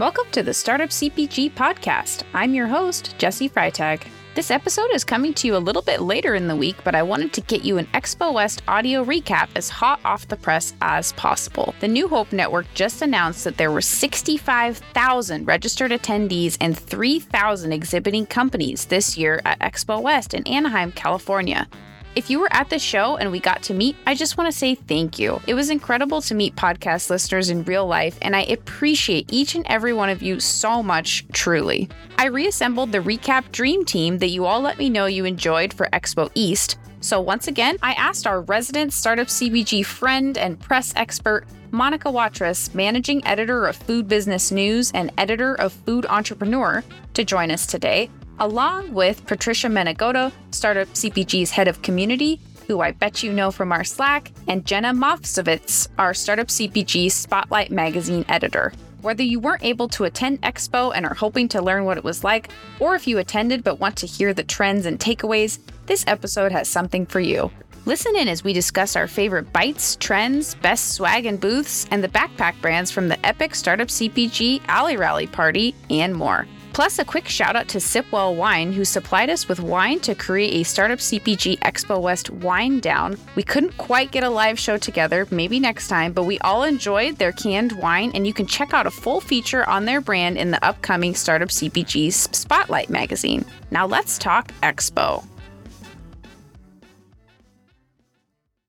Welcome to the Startup CPG podcast. I'm your host, Jesse Freitag. This episode is coming to you a little bit later in the week, but I wanted to get you an Expo West audio recap as hot off the press as possible. The New Hope Network just announced that there were 65,000 registered attendees and 3,000 exhibiting companies this year at Expo West in Anaheim, California. If you were at the show and we got to meet, I just want to say thank you. It was incredible to meet podcast listeners in real life, and I appreciate each and every one of you so much, truly. I reassembled the recap dream team that you all let me know you enjoyed for Expo East. So, once again, I asked our resident Startup CPG friend and press expert, Monica Watrous, managing editor of Food Business News and editor of Food Entrepreneur, to join us today along with Patricia Menegoto, Startup CPG's head of community, who I bet you know from our Slack, and Jenna Movsowitz, our Startup CPG Spotlight magazine editor. Whether you weren't able to attend Expo and are hoping to learn what it was like, or if you attended but want to hear the trends and takeaways, this episode has something for you. Listen in as we discuss our favorite bites, trends, best swag and booths, and the backpack brands from the epic Startup CPG Alley Rally Party, and more. Plus, a quick shout out to Sipwell Wine, who supplied us with wine to create a Startup CPG Expo West wine down. We couldn't quite get a live show together, maybe next time, but we all enjoyed their canned wine, and you can check out a full feature on their brand in the upcoming Startup CPG Spotlight magazine. Now, let's talk Expo.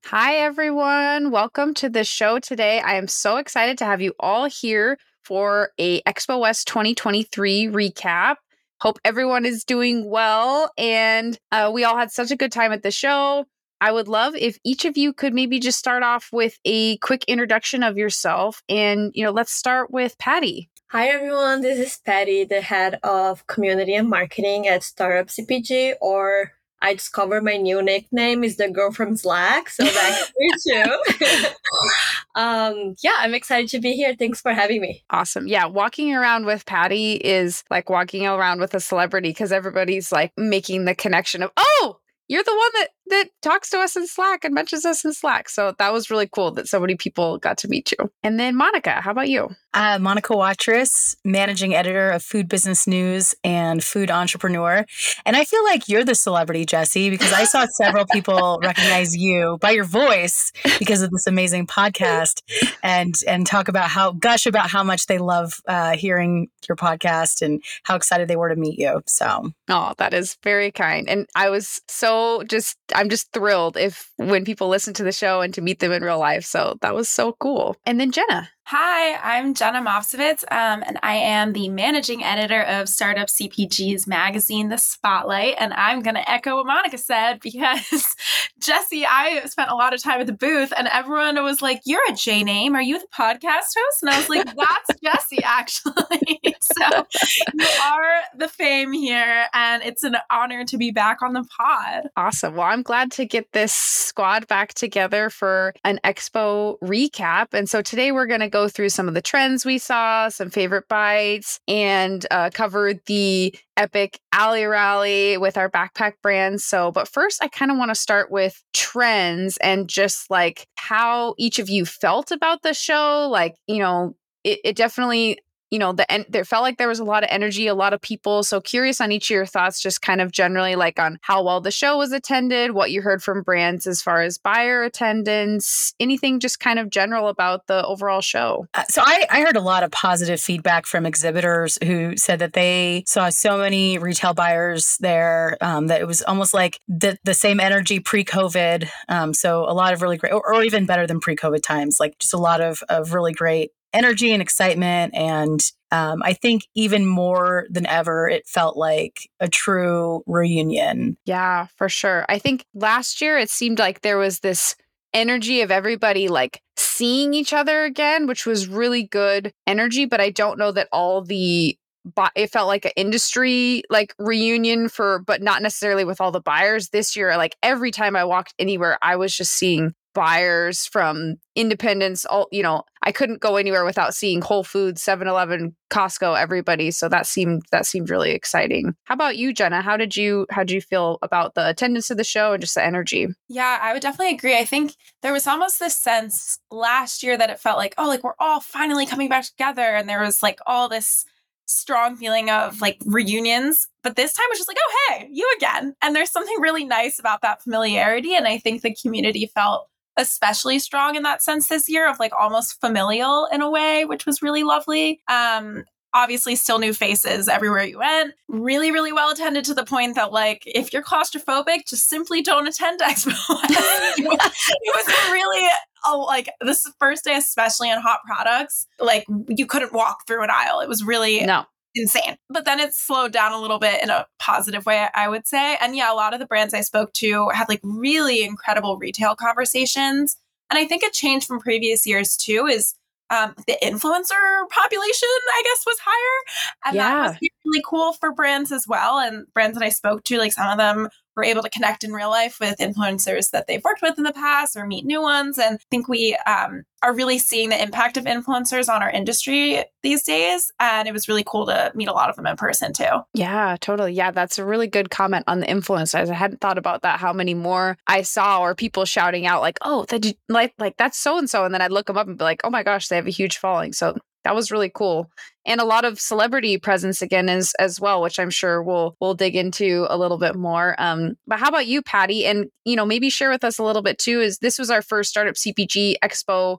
Hi, everyone. Welcome to the show today. I am so excited to have you all here for a Expo West 2023 recap. Hope everyone is doing well and uh, we all had such a good time at the show. I would love if each of you could maybe just start off with a quick introduction of yourself. And, you know, let's start with Patty. Hi, everyone. This is Patty, the head of community and marketing at Startup CPG or I discovered my new nickname is the girl from Slack. So that's me too. um, yeah, I'm excited to be here. Thanks for having me. Awesome. Yeah, walking around with Patty is like walking around with a celebrity because everybody's like making the connection of, oh, you're the one that that talks to us in Slack and mentions us in Slack. So that was really cool that so many people got to meet you. And then Monica, how about you? Uh, Monica Watrous, managing editor of Food Business News and Food Entrepreneur. And I feel like you're the celebrity, Jesse, because I saw several people recognize you by your voice because of this amazing podcast and and talk about how gush about how much they love uh, hearing your podcast and how excited they were to meet you. So, oh, that is very kind. And I was so just I'm just thrilled if when people listen to the show and to meet them in real life. So that was so cool. And then Jenna. Hi, I'm Jenna Movsowitz, um, and I am the managing editor of Startup CPG's magazine, The Spotlight. And I'm going to echo what Monica said because Jesse, I spent a lot of time at the booth, and everyone was like, "You're a J name. Are you the podcast host?" And I was like, "That's Jesse, actually." so you are the fame here, and it's an honor to be back on the pod. Awesome. Well, I'm glad to get this squad back together for an expo recap. And so today we're going to go through some of the trends we saw, some favorite bites, and uh, cover the epic alley rally with our backpack brands. So, but first, I kind of want to start with trends and just like how each of you felt about the show. Like, you know, it, it definitely you know the end there felt like there was a lot of energy a lot of people. So curious on each of your thoughts just kind of generally like on how well the show was attended what you heard from brands as far as buyer attendance anything just kind of general about the overall show? Uh, so I, I heard a lot of positive feedback from exhibitors who said that they saw so many retail buyers there um, that it was almost like the, the same energy pre-covid um, so a lot of really great or, or even better than pre-covid times like just a lot of, of really great energy and excitement. And um, I think even more than ever, it felt like a true reunion. Yeah, for sure. I think last year it seemed like there was this energy of everybody like seeing each other again, which was really good energy. But I don't know that all the but it felt like an industry like reunion for but not necessarily with all the buyers this year like every time i walked anywhere i was just seeing buyers from independents all you know i couldn't go anywhere without seeing whole foods 7-eleven costco everybody so that seemed that seemed really exciting how about you jenna how did you how did you feel about the attendance of the show and just the energy yeah i would definitely agree i think there was almost this sense last year that it felt like oh like we're all finally coming back together and there was like all this strong feeling of like reunions. But this time it's just like, oh, hey, you again. And there's something really nice about that familiarity. And I think the community felt especially strong in that sense this year of like almost familial in a way, which was really lovely. Um, obviously still new faces everywhere you went. Really, really well attended to the point that like if you're claustrophobic, just simply don't attend Expo. it, was, it was really oh like this first day, especially on hot products, like you couldn't walk through an aisle. It was really no insane. But then it slowed down a little bit in a positive way, I would say. And yeah, a lot of the brands I spoke to had like really incredible retail conversations. And I think a change from previous years too is um, the influencer population, I guess, was higher. And yeah. that was really cool for brands as well. And brands that I spoke to, like some of them were able to connect in real life with influencers that they've worked with in the past or meet new ones. And I think we um, are really seeing the impact of influencers on our industry these days. And it was really cool to meet a lot of them in person too. Yeah, totally. Yeah, that's a really good comment on the influencers. I hadn't thought about that. How many more I saw or people shouting out like, "Oh, that like like that's so and so," and then I'd look them up and be like, "Oh my gosh, they have a huge following." So that was really cool. And a lot of celebrity presence again as as well which i'm sure we'll we'll dig into a little bit more um but how about you patty? And you know maybe share with us a little bit too is this was our first startup cpg expo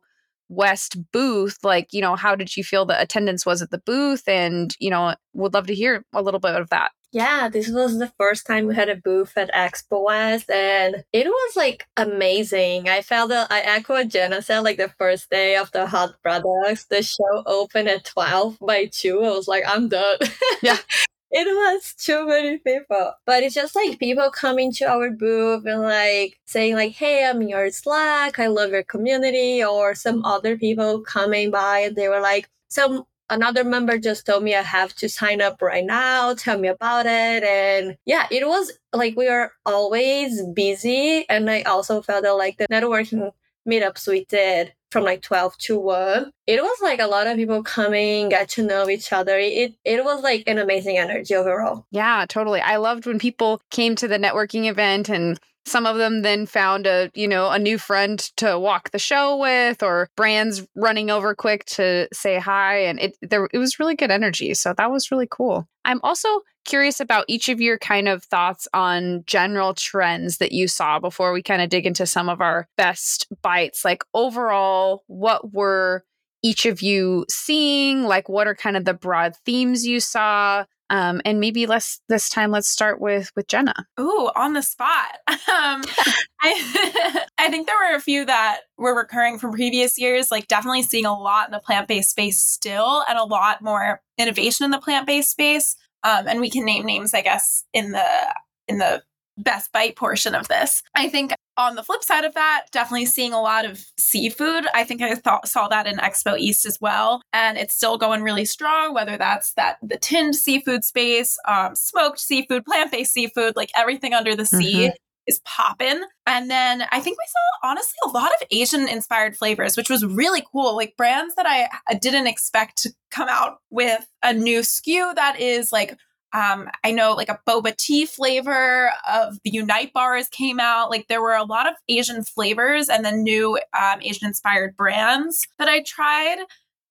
west booth like you know how did you feel the attendance was at the booth? And you know would love to hear a little bit of that yeah, this was the first time we had a booth at Expo West, and it was like amazing. I felt that I echo what Jenna said, like the first day of the hot products, the show opened at 12 by 2. I was like, I'm done. Yeah. it was too many people. But it's just like people coming to our booth and like saying like, "Hey, I'm in your Slack. I love your community." Or some other people coming by and they were like, "Some another member just told me I have to sign up right now. Tell me about it." And yeah, it was like we are always busy, and I also felt that like the networking meetups we did from like 12 to 1 it was like a lot of people coming got to know each other it it was like an amazing energy overall yeah totally i loved when people came to the networking event and some of them then found a you know a new friend to walk the show with or brands running over quick to say hi and it there it was really good energy so that was really cool. I'm also curious about each of your kind of thoughts on general trends that you saw before we kind of dig into some of our best bites. Like overall what were each of you seeing? Like what are kind of the broad themes you saw um, and maybe let's this time let's start with with Jenna. Ooh, on the spot. Um, I I think there were a few that were recurring from previous years. Like definitely seeing a lot in the plant based space still, and a lot more innovation in the plant based space. Um, and we can name names, I guess, in the in the best bite portion of this. I think on the flip side of that, definitely seeing a lot of seafood. I think I thought, saw that in Expo East as well, and it's still going really strong. Whether that's that the tinned seafood space, um, smoked seafood, plant based seafood, like everything under the sea. Mm-hmm. Is popping. And then I think we saw honestly a lot of Asian inspired flavors, which was really cool. Like brands that I, didn't expect to come out with a new SKU that is like um, I know like a boba tea flavor of the Unite bars came out. Like there were a lot of Asian flavors and then new um, Asian inspired brands that I tried.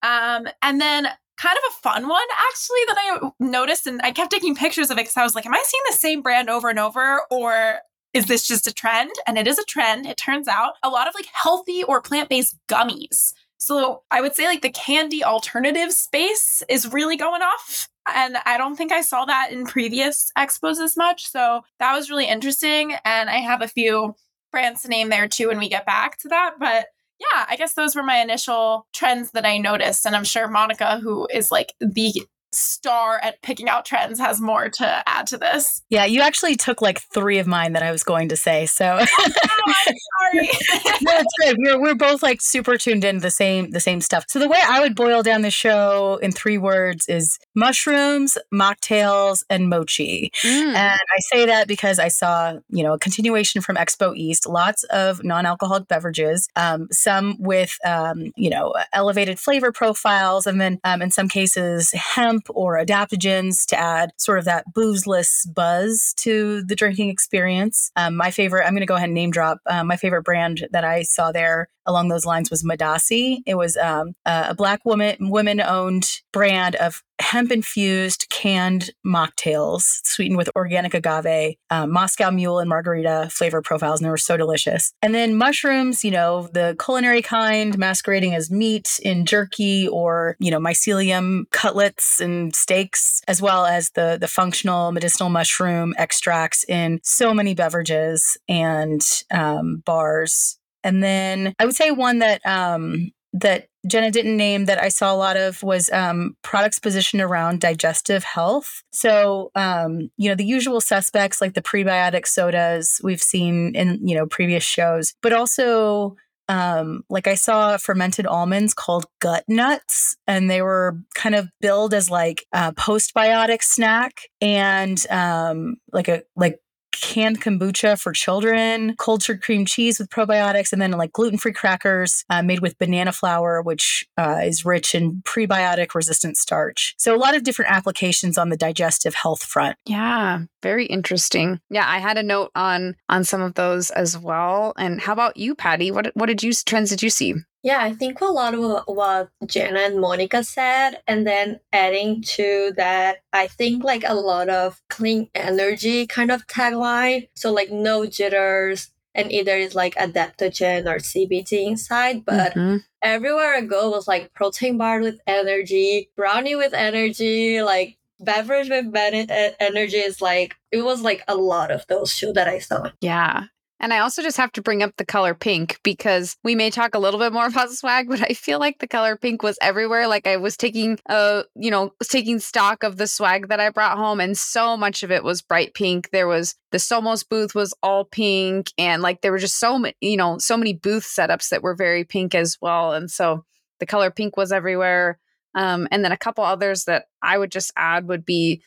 Um, and then kind of a fun one actually that I noticed and I kept taking pictures of it because I was like, am I seeing the same brand over and over or is this just a trend? And it is a trend. It turns out a lot of like healthy or plant based gummies. So I would say like the candy alternative space is really going off. And I don't think I saw that in previous expos as much. So that was really interesting. And I have a few brands to name there too when we get back to that. But yeah, I guess those were my initial trends that I noticed. And I'm sure Monica, who is like the star at picking out trends has more to add to this. Yeah, you actually took like three of mine that I was going to say. So oh, sorry. no, it's good. We're we're both like super tuned into the same the same stuff. So the way I would boil down the show in three words is mushrooms, mocktails, and mochi. Mm. And I say that because I saw, you know, a continuation from Expo East, lots of non-alcoholic beverages, um, some with um, you know, elevated flavor profiles, and then um, in some cases hemp or adaptogens to add sort of that boozeless buzz to the drinking experience. Um, my favorite, I'm going to go ahead and name drop. Uh, my favorite brand that I saw there along those lines was Madasi. It was um, a black woman women owned brand of hemp infused canned mocktails sweetened with organic agave, um, Moscow Mule, and margarita flavor profiles, and they were so delicious. And then mushrooms, you know, the culinary kind masquerading as meat in jerky or you know mycelium cutlets and steaks, as well as the the functional medicinal mushroom extracts in so many beverages and um, bars and then I would say one that um, that Jenna didn't name that I saw a lot of was um, products positioned around digestive health. So, um, you know, the usual suspects like the prebiotic sodas we've seen in, you know, previous shows, but also um, like I saw fermented almonds called gut nuts, and they were kind of billed as like a postbiotic snack and um, like a like canned kombucha for children, cultured cream cheese with probiotics, and then like gluten free crackers uh, made with banana flour, which uh, is rich in prebiotic resistant starch. So, a lot of different applications on the digestive health front. Yeah, very interesting. Yeah, I had a note on on some of those as well. And how about you, Patty? What what did you trends did you see? Yeah, I think a lot of what Jenna and Monica said, and then adding to that, I think like a lot of clean energy kind of tagline. So like no jitters, and either it's like adaptogen or CBD inside, but mm-hmm. everywhere I go was like protein bar with energy, brownie with energy, like beverage with energy is like it was like a lot of those two that I saw. Yeah. And I also just have to bring up the color pink because we may talk a little bit more about swag, but I feel like the color pink was everywhere. Like I was taking uh, you know, taking stock of the swag that I brought home and so much of it was bright pink. There was the Somos booth was all pink and like there were just so many, you know, so many booth setups that were very pink as well. And so the color pink was everywhere. Um, and then a couple others that I would just add would be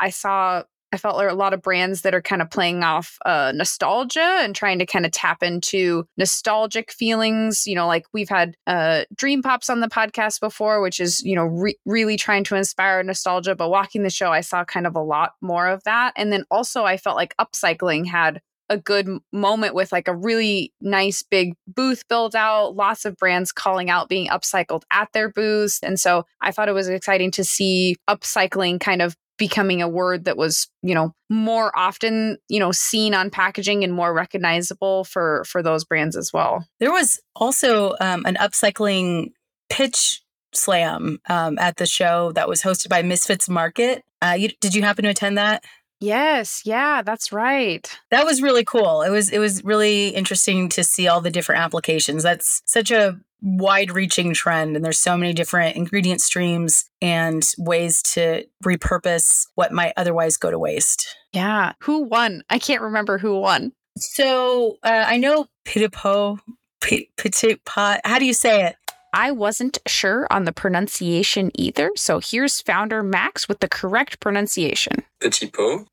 I saw I felt like a lot of brands that are kind of playing off uh, nostalgia and trying to kind of tap into nostalgic feelings. You know, like we've had uh, Dream Pops on the podcast before, which is, you know, re- really trying to inspire nostalgia. But walking the show, I saw kind of a lot more of that. And then also, I felt like upcycling had a good moment with like a really nice big booth build out, lots of brands calling out being upcycled at their booths. And so I thought it was exciting to see upcycling kind of becoming a word that was you know more often you know seen on packaging and more recognizable for for those brands as well there was also um, an upcycling pitch slam um, at the show that was hosted by misfits market uh, you, did you happen to attend that Yes, yeah, that's right. That was really cool. It was it was really interesting to see all the different applications. That's such a wide reaching trend and there's so many different ingredient streams and ways to repurpose what might otherwise go to waste. Yeah. Who won? I can't remember who won. So uh, I know Pitipo, Petit Pot. How do you say it? I wasn't sure on the pronunciation either. So here's founder Max with the correct pronunciation. Petit Pot.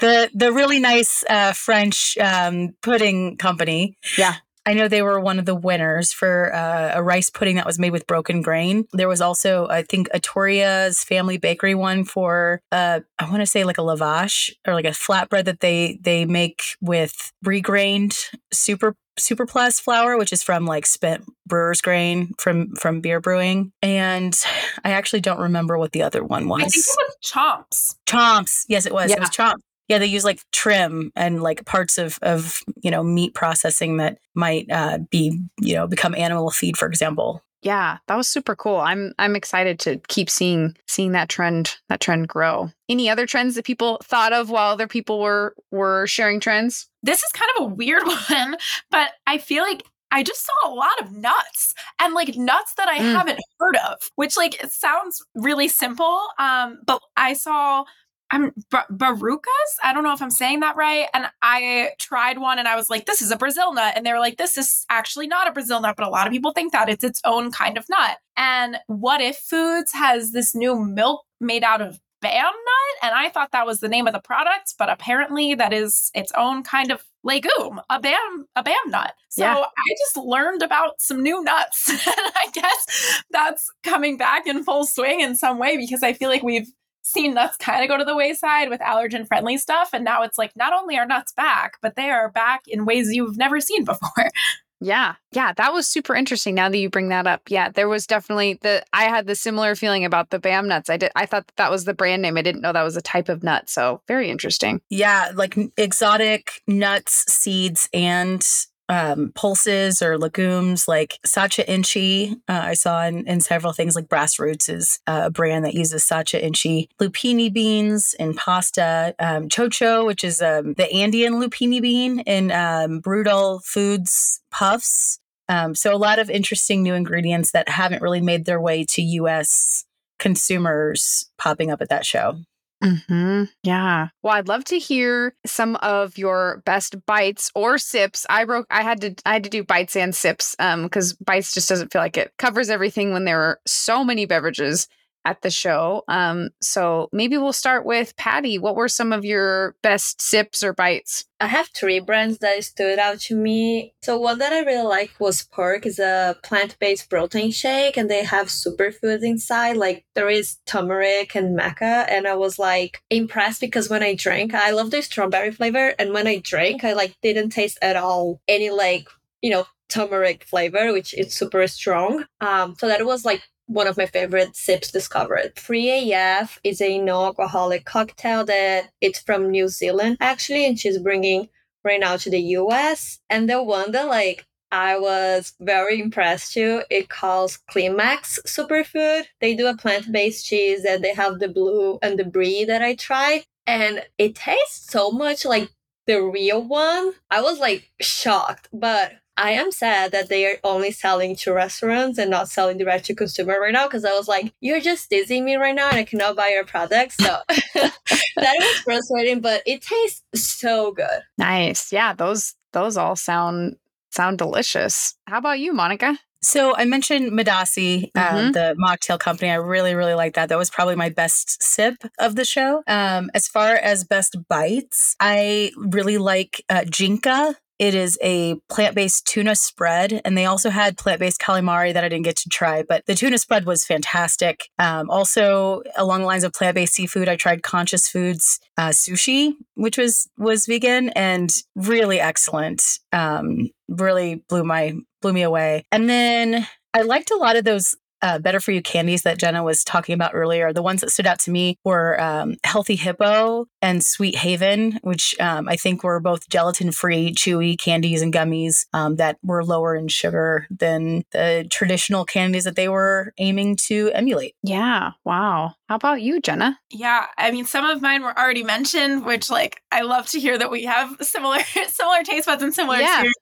The the really nice uh, French um, pudding company. Yeah. I know they were one of the winners for uh, a rice pudding that was made with broken grain. There was also, I think, Atoria's family bakery one for, uh, I want to say like a lavash or like a flatbread that they they make with regrained super super plus flour, which is from like spent brewer's grain from from beer brewing. And I actually don't remember what the other one was. I think it was Chomps. Chomps. Yes, it was. Yeah. It was Chomps yeah they use like trim and like parts of of you know meat processing that might uh, be you know become animal feed for example yeah that was super cool i'm i'm excited to keep seeing seeing that trend that trend grow any other trends that people thought of while other people were were sharing trends this is kind of a weird one but i feel like I just saw a lot of nuts and like nuts that I mm. haven't heard of, which like it sounds really simple. Um, but I saw I'm barucas. I don't know if I'm saying that right. And I tried one and I was like, this is a Brazil nut. And they were like, this is actually not a Brazil nut, but a lot of people think that it's its own kind of nut. And What If Foods has this new milk made out of Bam nut. And I thought that was the name of the product, but apparently that is its own kind of legume, a bam, a bam nut. So yeah. I just learned about some new nuts. and I guess that's coming back in full swing in some way because I feel like we've seen nuts kind of go to the wayside with allergen friendly stuff. And now it's like not only are nuts back, but they are back in ways you've never seen before. Yeah. Yeah. That was super interesting now that you bring that up. Yeah. There was definitely the, I had the similar feeling about the BAM nuts. I did, I thought that, that was the brand name. I didn't know that was a type of nut. So very interesting. Yeah. Like exotic nuts, seeds, and um, pulses or legumes like Sacha Inchi. Uh, I saw in, in, several things like Brass Roots is uh, a brand that uses Sacha Inchi. Lupini beans in pasta. Um, Chocho, which is um, the Andean lupini bean in um, Brutal Foods puffs. Um, so a lot of interesting new ingredients that haven't really made their way to U.S. consumers popping up at that show. Mm-hmm. Yeah. Well, I'd love to hear some of your best bites or sips. I broke. I had to. I had to do bites and sips. Um, because bites just doesn't feel like it covers everything when there are so many beverages at the show. Um, so maybe we'll start with Patty. What were some of your best sips or bites? I have three brands that stood out to me. So one that I really like was Pork. is a plant-based protein shake and they have superfoods inside. Like there is turmeric and maca. And I was like impressed because when I drank, I love the strawberry flavor. And when I drank, I like didn't taste at all any like, you know, turmeric flavor, which is super strong. Um, so that was like one of my favorite sips discovered. Free AF is a non-alcoholic cocktail that it's from New Zealand actually, and she's bringing right now to the US. And the one that like I was very impressed too. It calls Climax Superfood. They do a plant-based cheese and they have the blue and the brie that I tried. And it tastes so much like the real one. I was like shocked, but I am sad that they are only selling to restaurants and not selling direct to consumer right now because I was like, you're just dizzying me right now and I cannot buy your products. So that was frustrating, but it tastes so good. Nice. Yeah, those those all sound sound delicious. How about you, Monica? So I mentioned Madasi, uh, mm-hmm. the mocktail company. I really, really like that. That was probably my best sip of the show. Um, as far as best bites, I really like uh, Jinka it is a plant based tuna spread, and they also had plant based calamari that I didn't get to try, but the tuna spread was fantastic. Um, also, along the lines of plant based seafood, I tried Konscious Foods uh, sushi, which was was vegan and really excellent. Um, really blew my blew me away. And then I liked a lot of those uh, better for you candies that Jenna was talking about earlier. The ones that stood out to me were um, Healthy Hippo and Sweet Haven, which um, I think were both gelatin free, chewy candies and gummies um, that were lower in sugar than the traditional candies that they were aiming to emulate. Yeah. Wow. How about you, Jenna? Yeah. I mean, some of mine were already mentioned, which like I love to hear that we have similar similar taste buds and similar yeah. experience.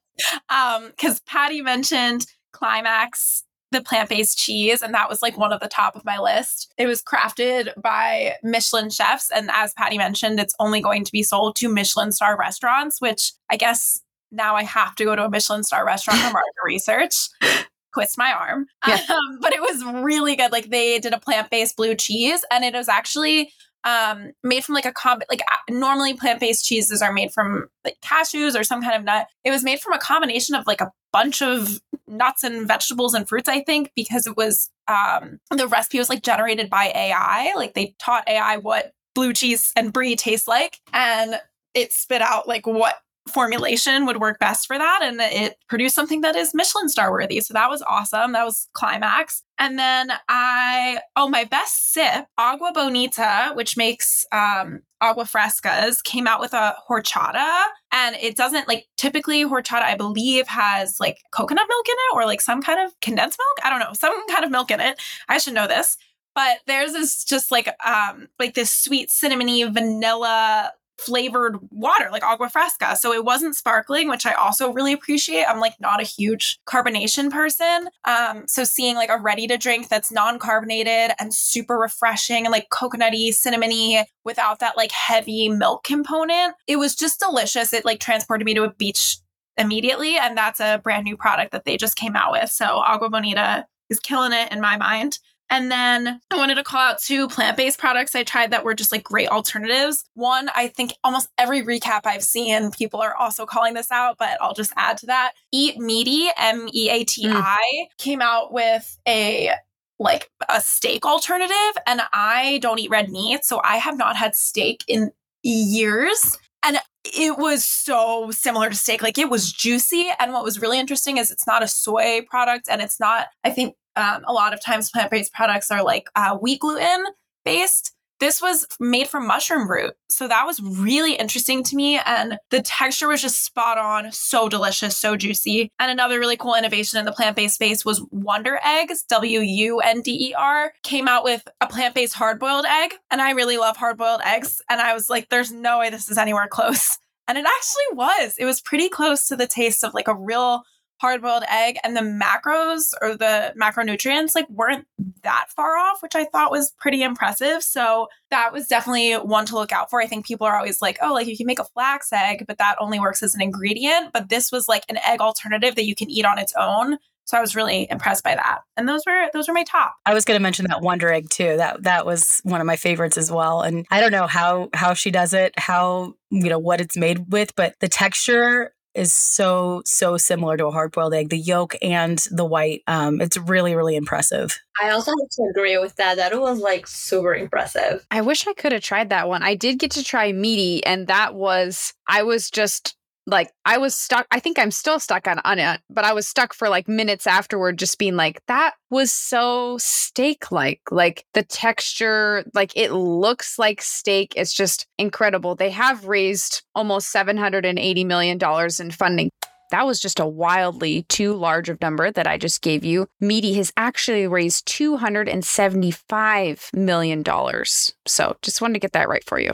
Um, because Patty mentioned climax the plant based cheese, and that was like one of the top of my list. It was crafted by Michelin chefs. And as Patty mentioned, it's only going to be sold to Michelin star restaurants, which I guess now I have to go to a Michelin star restaurant for market research. Twist my arm. Yeah. Um, but it was really good. Like they did a plant based blue cheese, and it was actually um made from like a comb like normally plant-based cheeses are made from like cashews or some kind of nut it was made from a combination of like a bunch of nuts and vegetables and fruits i think because it was um the recipe was like generated by ai like they taught ai what blue cheese and brie taste like and it spit out like what formulation would work best for that. And it produced something that is Michelin star worthy. So that was awesome. That was climax. And then I, oh, my best sip, Agua Bonita, which makes um, agua frescas, came out with a horchata. And it doesn't like typically horchata, I believe, has like coconut milk in it or like some kind of condensed milk. I don't know, some kind of milk in it. I should know this. But theirs is just like um like this sweet cinnamony vanilla flavored water, like agua fresca. So it wasn't sparkling, which I also really appreciate. I'm like not a huge carbonation person. Um, so seeing like a ready to drink that's non carbonated and super refreshing and like coconutty, cinnamony without that like heavy milk component, it was just delicious. It like transported me to a beach immediately. And that's a brand new product that they just came out with. So Agua Bonita is killing it in my mind. And then I wanted to call out two plant based products I tried that were just like great alternatives. One, I think almost every recap I've seen, people are also calling this out, but I'll just add to that. Eat Meati, M E A T I, mm. came out with a like a steak alternative and I don't eat red meat so I have not had steak in years and it was so similar to steak like it was juicy and what was really interesting is it's not a soy product and it's not I think um, a lot of times plant based products are like uh, wheat gluten based. This was made from mushroom root. So that was really interesting to me. And the texture was just spot on, so delicious, so juicy. And another really cool innovation in the plant based space was Wunder Eggs, W U N D E R, came out with a plant based hard boiled egg. And I really love hard boiled eggs. And I was like, there's no way this is anywhere close. And it actually was. It was pretty close to the taste of like a real hard boiled egg and the macros or the macronutrients like weren't that far off, which I thought was pretty impressive. So that was definitely one to look out for. I think people are always like, oh, like you can make a flax egg, but that only works as an ingredient. But this was like an egg alternative that you can eat on its own. So I was really impressed by that. And those were those were my top. I was going to mention that Wunder Egg too. That that was one of my favorites as well. And I don't know how how she does it, how you know what it's made with, but the texture is so so similar to a hard boiled egg. The yolk and the white, um, it's really really impressive. I also have to agree with that. That it was like super impressive. I wish I could have tried that one. I did get to try Meati and that was I was just like I was stuck. I think I'm still stuck on, on it, but I was stuck for like minutes afterward, just being like, that was so steak like. Like the texture, like it looks like steak. It's just incredible. They have raised almost $780 million in funding. That was just a wildly too large of number that I just gave you. Meati has actually raised $275 million. So just wanted to get that right for you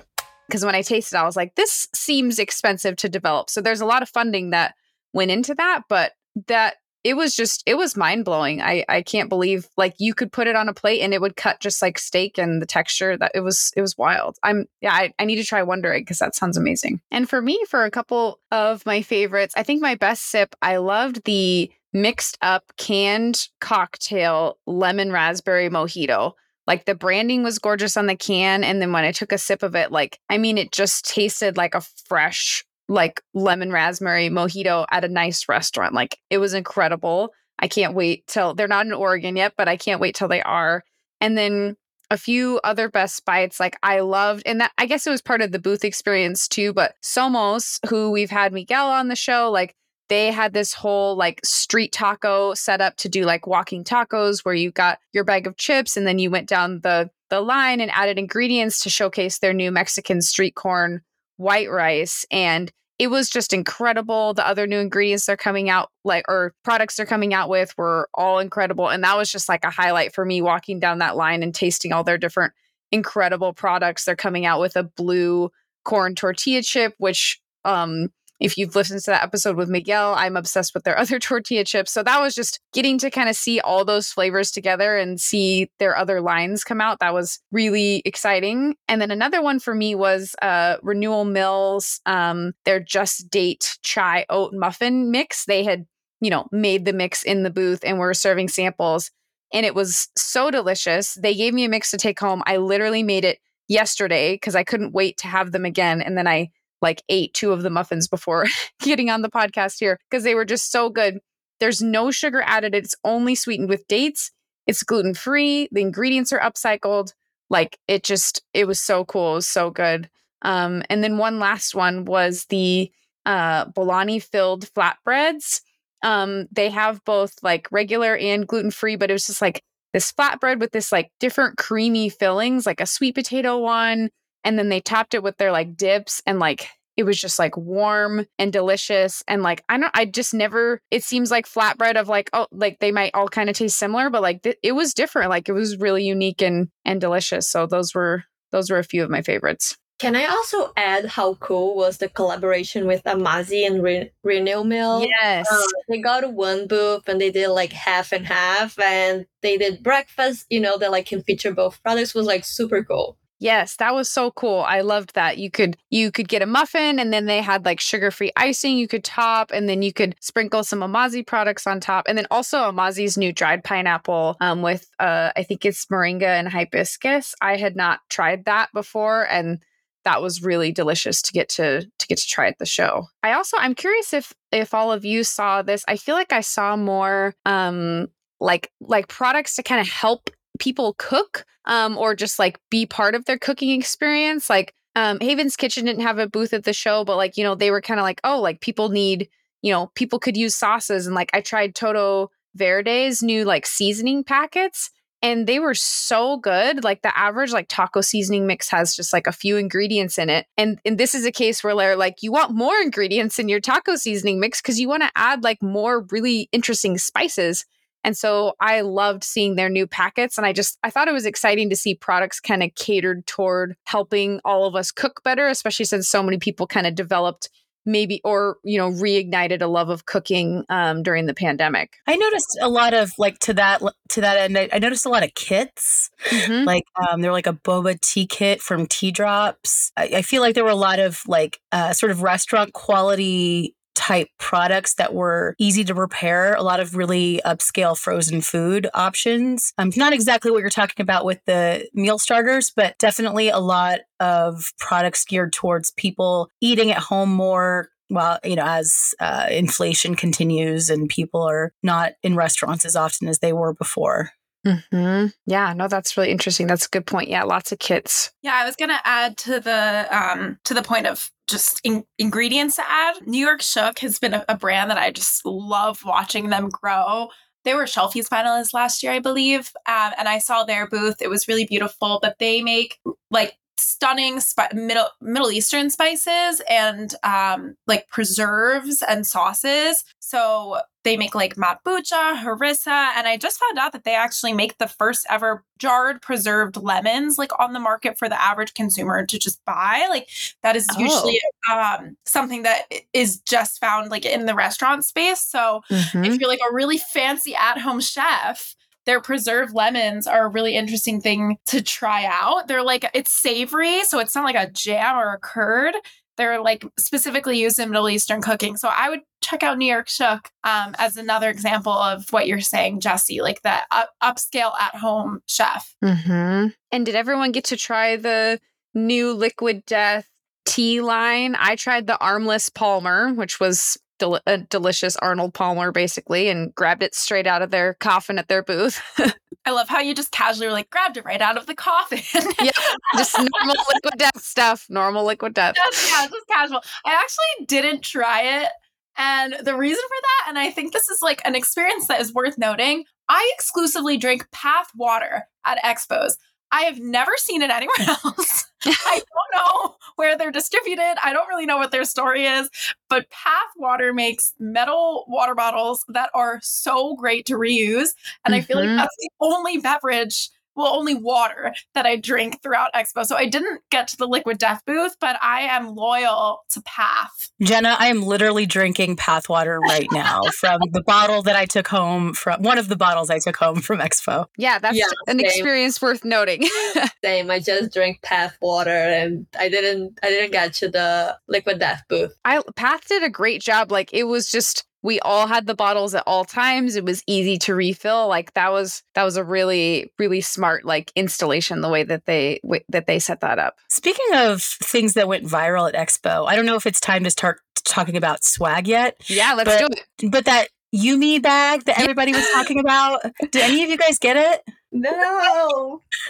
because when I tasted, it, I was like, this seems expensive to develop. So there's a lot of funding that went into that, but that it was just it was mind blowing. I I can't believe like you could put it on a plate and it would cut just like steak and the texture that it was it was wild. I'm yeah I, I need to try Wunder Egg because that sounds amazing. And for me, for a couple of my favorites, I think my best sip I loved the mixed up canned cocktail lemon raspberry mojito. Like the branding was gorgeous on the can. And then when I took a sip of it, like, I mean, it just tasted like a fresh, like lemon raspberry mojito at a nice restaurant. Like it was incredible. I can't wait till they're not in Oregon yet, but I can't wait till they are. And then a few other best bites like I loved and that I guess it was part of the booth experience too, but Somos, who we've had Miguel on the show, like they had this whole like street taco set up to do like walking tacos where you got your bag of chips and then you went down the the line and added ingredients to showcase their new Mexican street corn white rice and it was just incredible. The other new ingredients they're coming out like or products they're coming out with were all incredible and that was just like a highlight for me walking down that line and tasting all their different incredible products. They're coming out with a blue corn tortilla chip which um if you've listened to that episode with Miguel, I'm obsessed with their other tortilla chips. So that was just getting to kind of see all those flavors together and see their other lines come out. That was really exciting. And then another one for me was uh, Renewal Mills, um, their Just Date chai oat muffin mix. They had, you know, made the mix in the booth and were serving samples. And it was so delicious. They gave me a mix to take home. I literally made it yesterday because I couldn't wait to have them again. And then I like ate two of the muffins before getting on the podcast here because they were just so good. There's no sugar added. It's only sweetened with dates. It's gluten free. The ingredients are upcycled. Like it just, it was so cool. It was so good. Um, and then one last one was the uh, filled flatbreads. Um, they have both like regular and gluten free, but it was just like this flatbread with this like different creamy fillings, like a sweet potato one, and then they topped it with their like dips and like it was just like warm and delicious and like i don't i just never it seems like flatbread of like oh like they might all kind of taste similar but like th- it was different like it was really unique and and delicious so those were those were a few of my favorites Can I also add how cool was the collaboration with Amazi and Re- Renew Mill? Yes. Uh, they got one booth and they did like half and half, and they did breakfast. You know, that like can feature both products was like super cool. Yes, that was so cool. I loved that. You could you could get a muffin and then they had like sugar-free icing you could top and then you could sprinkle some Amazi products on top. And then also Amazi's new dried pineapple um with uh I think it's moringa and hibiscus. I had not tried that before and that was really delicious to get to to get to try at the show. I also I'm curious if if all of you saw this. I feel like I saw more um like like products to kind of help people cook um, or just like be part of their cooking experience. Like um, Haven's Kitchen didn't have a booth at the show, but like, you know, they were kind of like, oh, like people need, you know, people could use sauces. And like I tried Toto Verde's new like seasoning packets and they were so good. Like the average like taco seasoning mix has just like a few ingredients in it. And and this is a case where they're like you want more ingredients in your taco seasoning mix because you want to add like more really interesting spices. And so I loved seeing their new packets. And I just, I thought it was exciting to see products kind of catered toward helping all of us cook better, especially since so many people kind of developed maybe or you know reignited a love of cooking um, during the pandemic i noticed a lot of like to that to that end i, I noticed a lot of kits mm-hmm. like um, they're like a boba tea kit from tea drops I, I, feel like there were a lot of like uh, sort of restaurant quality type products that were easy to prepare, a lot of really upscale frozen food options. Um, not exactly what you're talking about with the meal starters, but definitely a lot of products geared towards people eating at home more, well, you know, as uh, inflation continues and people are not in restaurants as often as they were before. Mm-hmm. Yeah, no, that's really interesting. That's a good point. Yeah, lots of kits. Yeah, I was gonna add to the um to the point of just in- ingredients to add. New York Shook has been a, a brand that I just love watching them grow. They were Shelfies finalists last year, I believe, um, and I saw their booth. It was really beautiful, but they make like stunning spi- middle Middle Eastern spices and um, like preserves and sauces. So they make like matbucha, harissa, and I just found out that they actually make the first ever jarred preserved lemons like on the market for the average consumer to just buy. Like that is usually oh. um, something that is just found like in the restaurant space. So mm-hmm. if you're like a really fancy at-home chef, their preserved lemons are a really interesting thing to try out. They're like, it's savory, so it's not like a jam or a curd. They're like specifically used in Middle Eastern cooking. So I would check out New York Shook um, as another example of what you're saying, Jesse, like that up- upscale at home chef. Mm-hmm. And did everyone get to try the new Liquid Death tea line? I tried the Armless Palmer, which was del- a delicious Arnold Palmer, basically, and grabbed it straight out of their coffin at their booth. I love how you just casually like grabbed it right out of the coffin. yeah, just normal liquid death stuff. Normal liquid death. Just, yeah, just casual. I actually didn't try it. And the reason for that, and I think this is like an experience that is worth noting, I exclusively drink Path water at expos. I have never seen it anywhere else. I don't know where they're distributed. I don't really know what their story is, but Path Water makes metal water bottles that are so great to reuse. And mm-hmm. I feel like mm-hmm. that's the only beverage well, only water that I drink throughout Expo. So I didn't get to the Liquid Death booth, but I am loyal to Path. Jenna, I am literally drinking Path water right now from the bottle that I took home from one of the bottles I took home from Expo. Yeah, that's yeah, an same. experience worth noting. same. I just drank Path water and I didn't I didn't get to the Liquid Death booth. I Path did a great job. Like it was just we all had the bottles at all times it was easy to refill like that was that was a really really smart like installation the way that they w- that they set that up speaking of things that went viral at expo i don't know if it's time to start talking about swag yet yeah let's but, do it but that Yumi bag that everybody was talking about. Did any of you guys get it? No,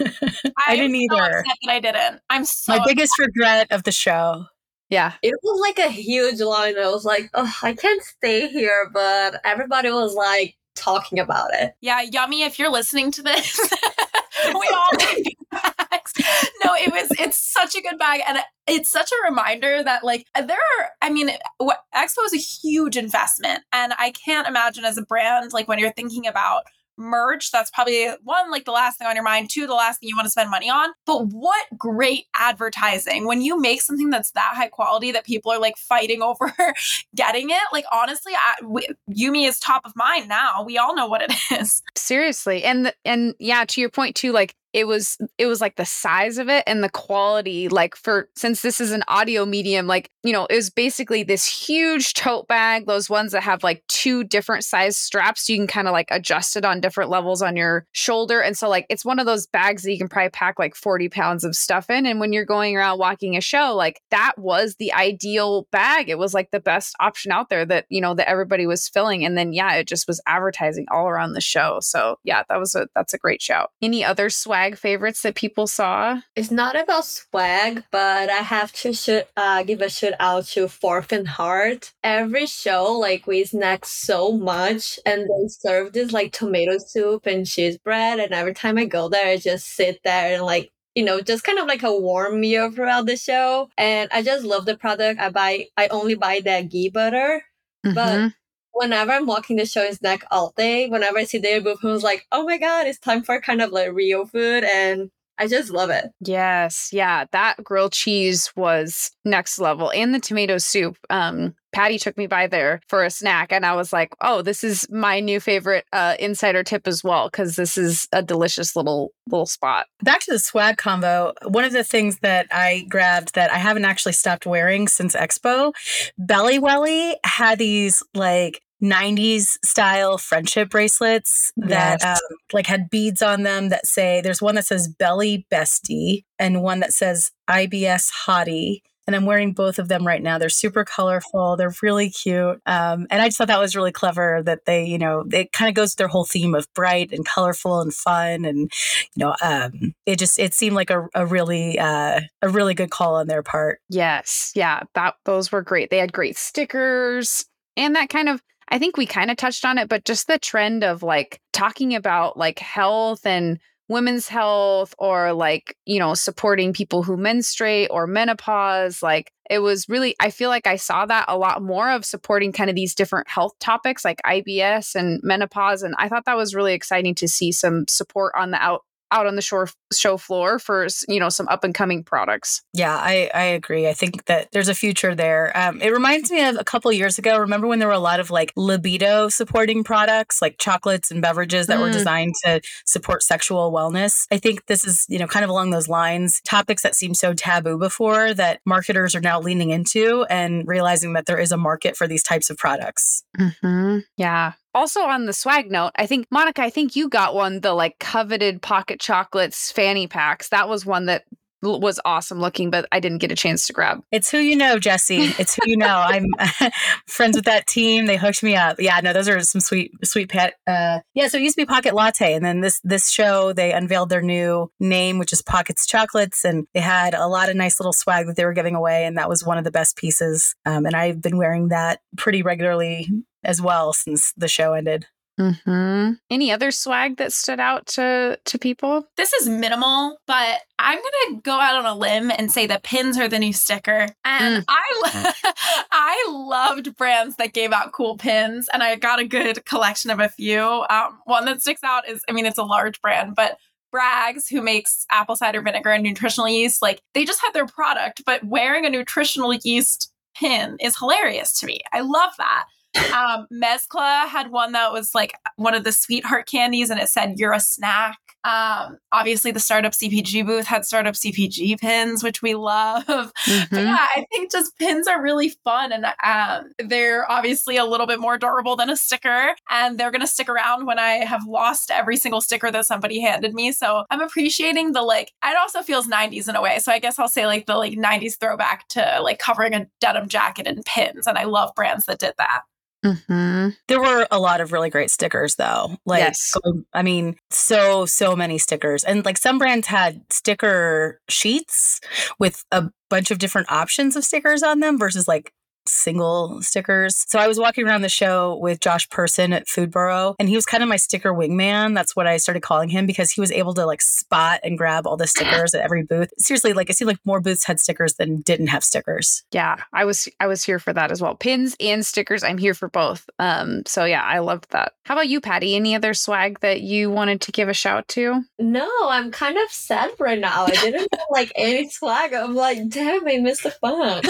I didn't either. So I didn't. I'm so my biggest regret of the show. Yeah. It was like a huge line. I was like, oh, I can't stay here, but everybody was like talking about it. Yeah, Yumi if you're listening to this. we all need bags. No, it was it's such a good bag and it's such a reminder that like there are I mean Expo is a huge investment and I can't imagine as a brand like when you're thinking about merch. That's probably one, like the last thing on your mind, two, the last thing you want to spend money on. But what great advertising when you make something that's that high quality that people are like fighting over getting it. Like, honestly, I, we, Yumi is top of mind now. We all know what it is. Seriously. And, and yeah, to your point too, like it was it was like the size of it and the quality like for since this is an audio medium like you know it was basically this huge tote bag those ones that have like two different size straps you can kind of like adjust it on different levels on your shoulder and so like it's one of those bags that you can probably pack like 40 pounds of stuff in and when you're going around walking a show like that was the ideal bag. It was like the best option out there that you know that everybody was filling and then yeah it just was advertising all around the show so yeah that was a that's a great shout. Any other swag swag favorites that people saw? It's not about swag, but I have to shoot, uh, give a shout out to Fourth and Heart. Every show, like we snack so much, and they serve this like tomato soup and cheese bread. And every time I go there, I just sit there and like you know, just kind of like a warm meal throughout the show. And I just love the product. I buy, I only buy that ghee butter, mm-hmm. but whenever I'm walking the show in snack all day, whenever I see their booth, I was like, oh my God, it's time for kind of like real food. And I just love it. Yes. Yeah. That grilled cheese was next level. And the tomato soup. Um, Patty took me by there for a snack, and I was like, oh, this is my new favorite uh, insider tip as well, because this is a delicious little little spot. Back to the swag combo. One of the things that I grabbed that I haven't actually stopped wearing since Expo, Belly Welly had these like 90s style friendship bracelets that yes. um, like had beads on them that say there's one that says belly bestie and one that says ibs hottie and I'm wearing both of them right now. They're super colorful. They're really cute. Um, and I just thought that was really clever that they, you know, it kind of goes to their whole theme of bright and colorful and fun. And, you know, um, it just, it seemed like a, a really, uh, a really good call on their part. Yes. Yeah. That, those were great. They had great stickers and that kind of, I think we kind of touched on it, but just the trend of like talking about like health and women's health or like, you know, supporting people who menstruate or menopause. Like it was really, I feel like I saw that a lot more of supporting kind of these different health topics like IBS and menopause. And I thought that was really exciting to see some support on the out out on the shore show floor for you know some up and coming products. Yeah, I I agree. I think that there's a future there. Um, it reminds me of a couple years ago. Remember when there were a lot of like libido supporting products, like chocolates and beverages that mm. were designed to support sexual wellness. I think this is you know kind of along those lines. Topics that seemed so taboo before that marketers are now leaning into and realizing that there is a market for these types of products. Mm-hmm. Yeah, also on the swag note, I think Monica, I think you got one the like coveted pocket chocolates fanny packs. That was one that was awesome looking, but I didn't get a chance to grab. It's who you know, Jesse. It's who you know. I'm friends with that team. They hooked me up. Yeah, no, those are some sweet, sweet pet. Uh, yeah, so it used to be Pocket Latte, and then this this show they unveiled their new name, which is Pockets Chocolates, and they had a lot of nice little swag that they were giving away, and that was one of the best pieces. Um, and I've been wearing that pretty regularly as well since the show ended. Mm-hmm. Any other swag that stood out to to people? This is minimal, but I'm gonna go out on a limb and say that pins are the new sticker. And mm. I I loved brands that gave out cool pins, and I got a good collection of a few. Um, one that sticks out is, I mean, it's a large brand, but Bragg's, who makes apple cider vinegar and nutritional yeast, like they just had their product, but wearing a nutritional yeast pin is hilarious to me. I love that. Um, Mezcla had one that was like one of the sweetheart candies, and it said "You're a snack." Um, obviously, the startup CPG booth had startup CPG pins, which we love. Mm-hmm. yeah, I think just pins are really fun, and um, they're obviously a little bit more durable than a sticker, and they're gonna stick around when I have lost every single sticker that somebody handed me. So I'm appreciating the like. It also feels 90s in a way, so I guess I'll say like the like 90s throwback to like covering a denim jacket and pins, and I love brands that did that. Mm-hmm. There were a lot of really great stickers, though. Like, yes. I mean, so so many stickers, and like some brands had sticker sheets with a bunch of different options of stickers on them versus like single stickers. So I was walking around the show with Josh Person at Foodboro, and he was kind of my sticker wingman. That's what I started calling him because he was able to like spot and grab all the stickers at every booth. Seriously, like it seemed like more booths had stickers than didn't have stickers. Yeah, I was I was here for that as well. Pins and stickers, I'm here for both. Um, so yeah, I loved that. How about you, Patty? Any other swag that you wanted to give a shout to? No, I'm kind of sad right now. I didn't have like any swag. I'm like, damn, I missed the fun.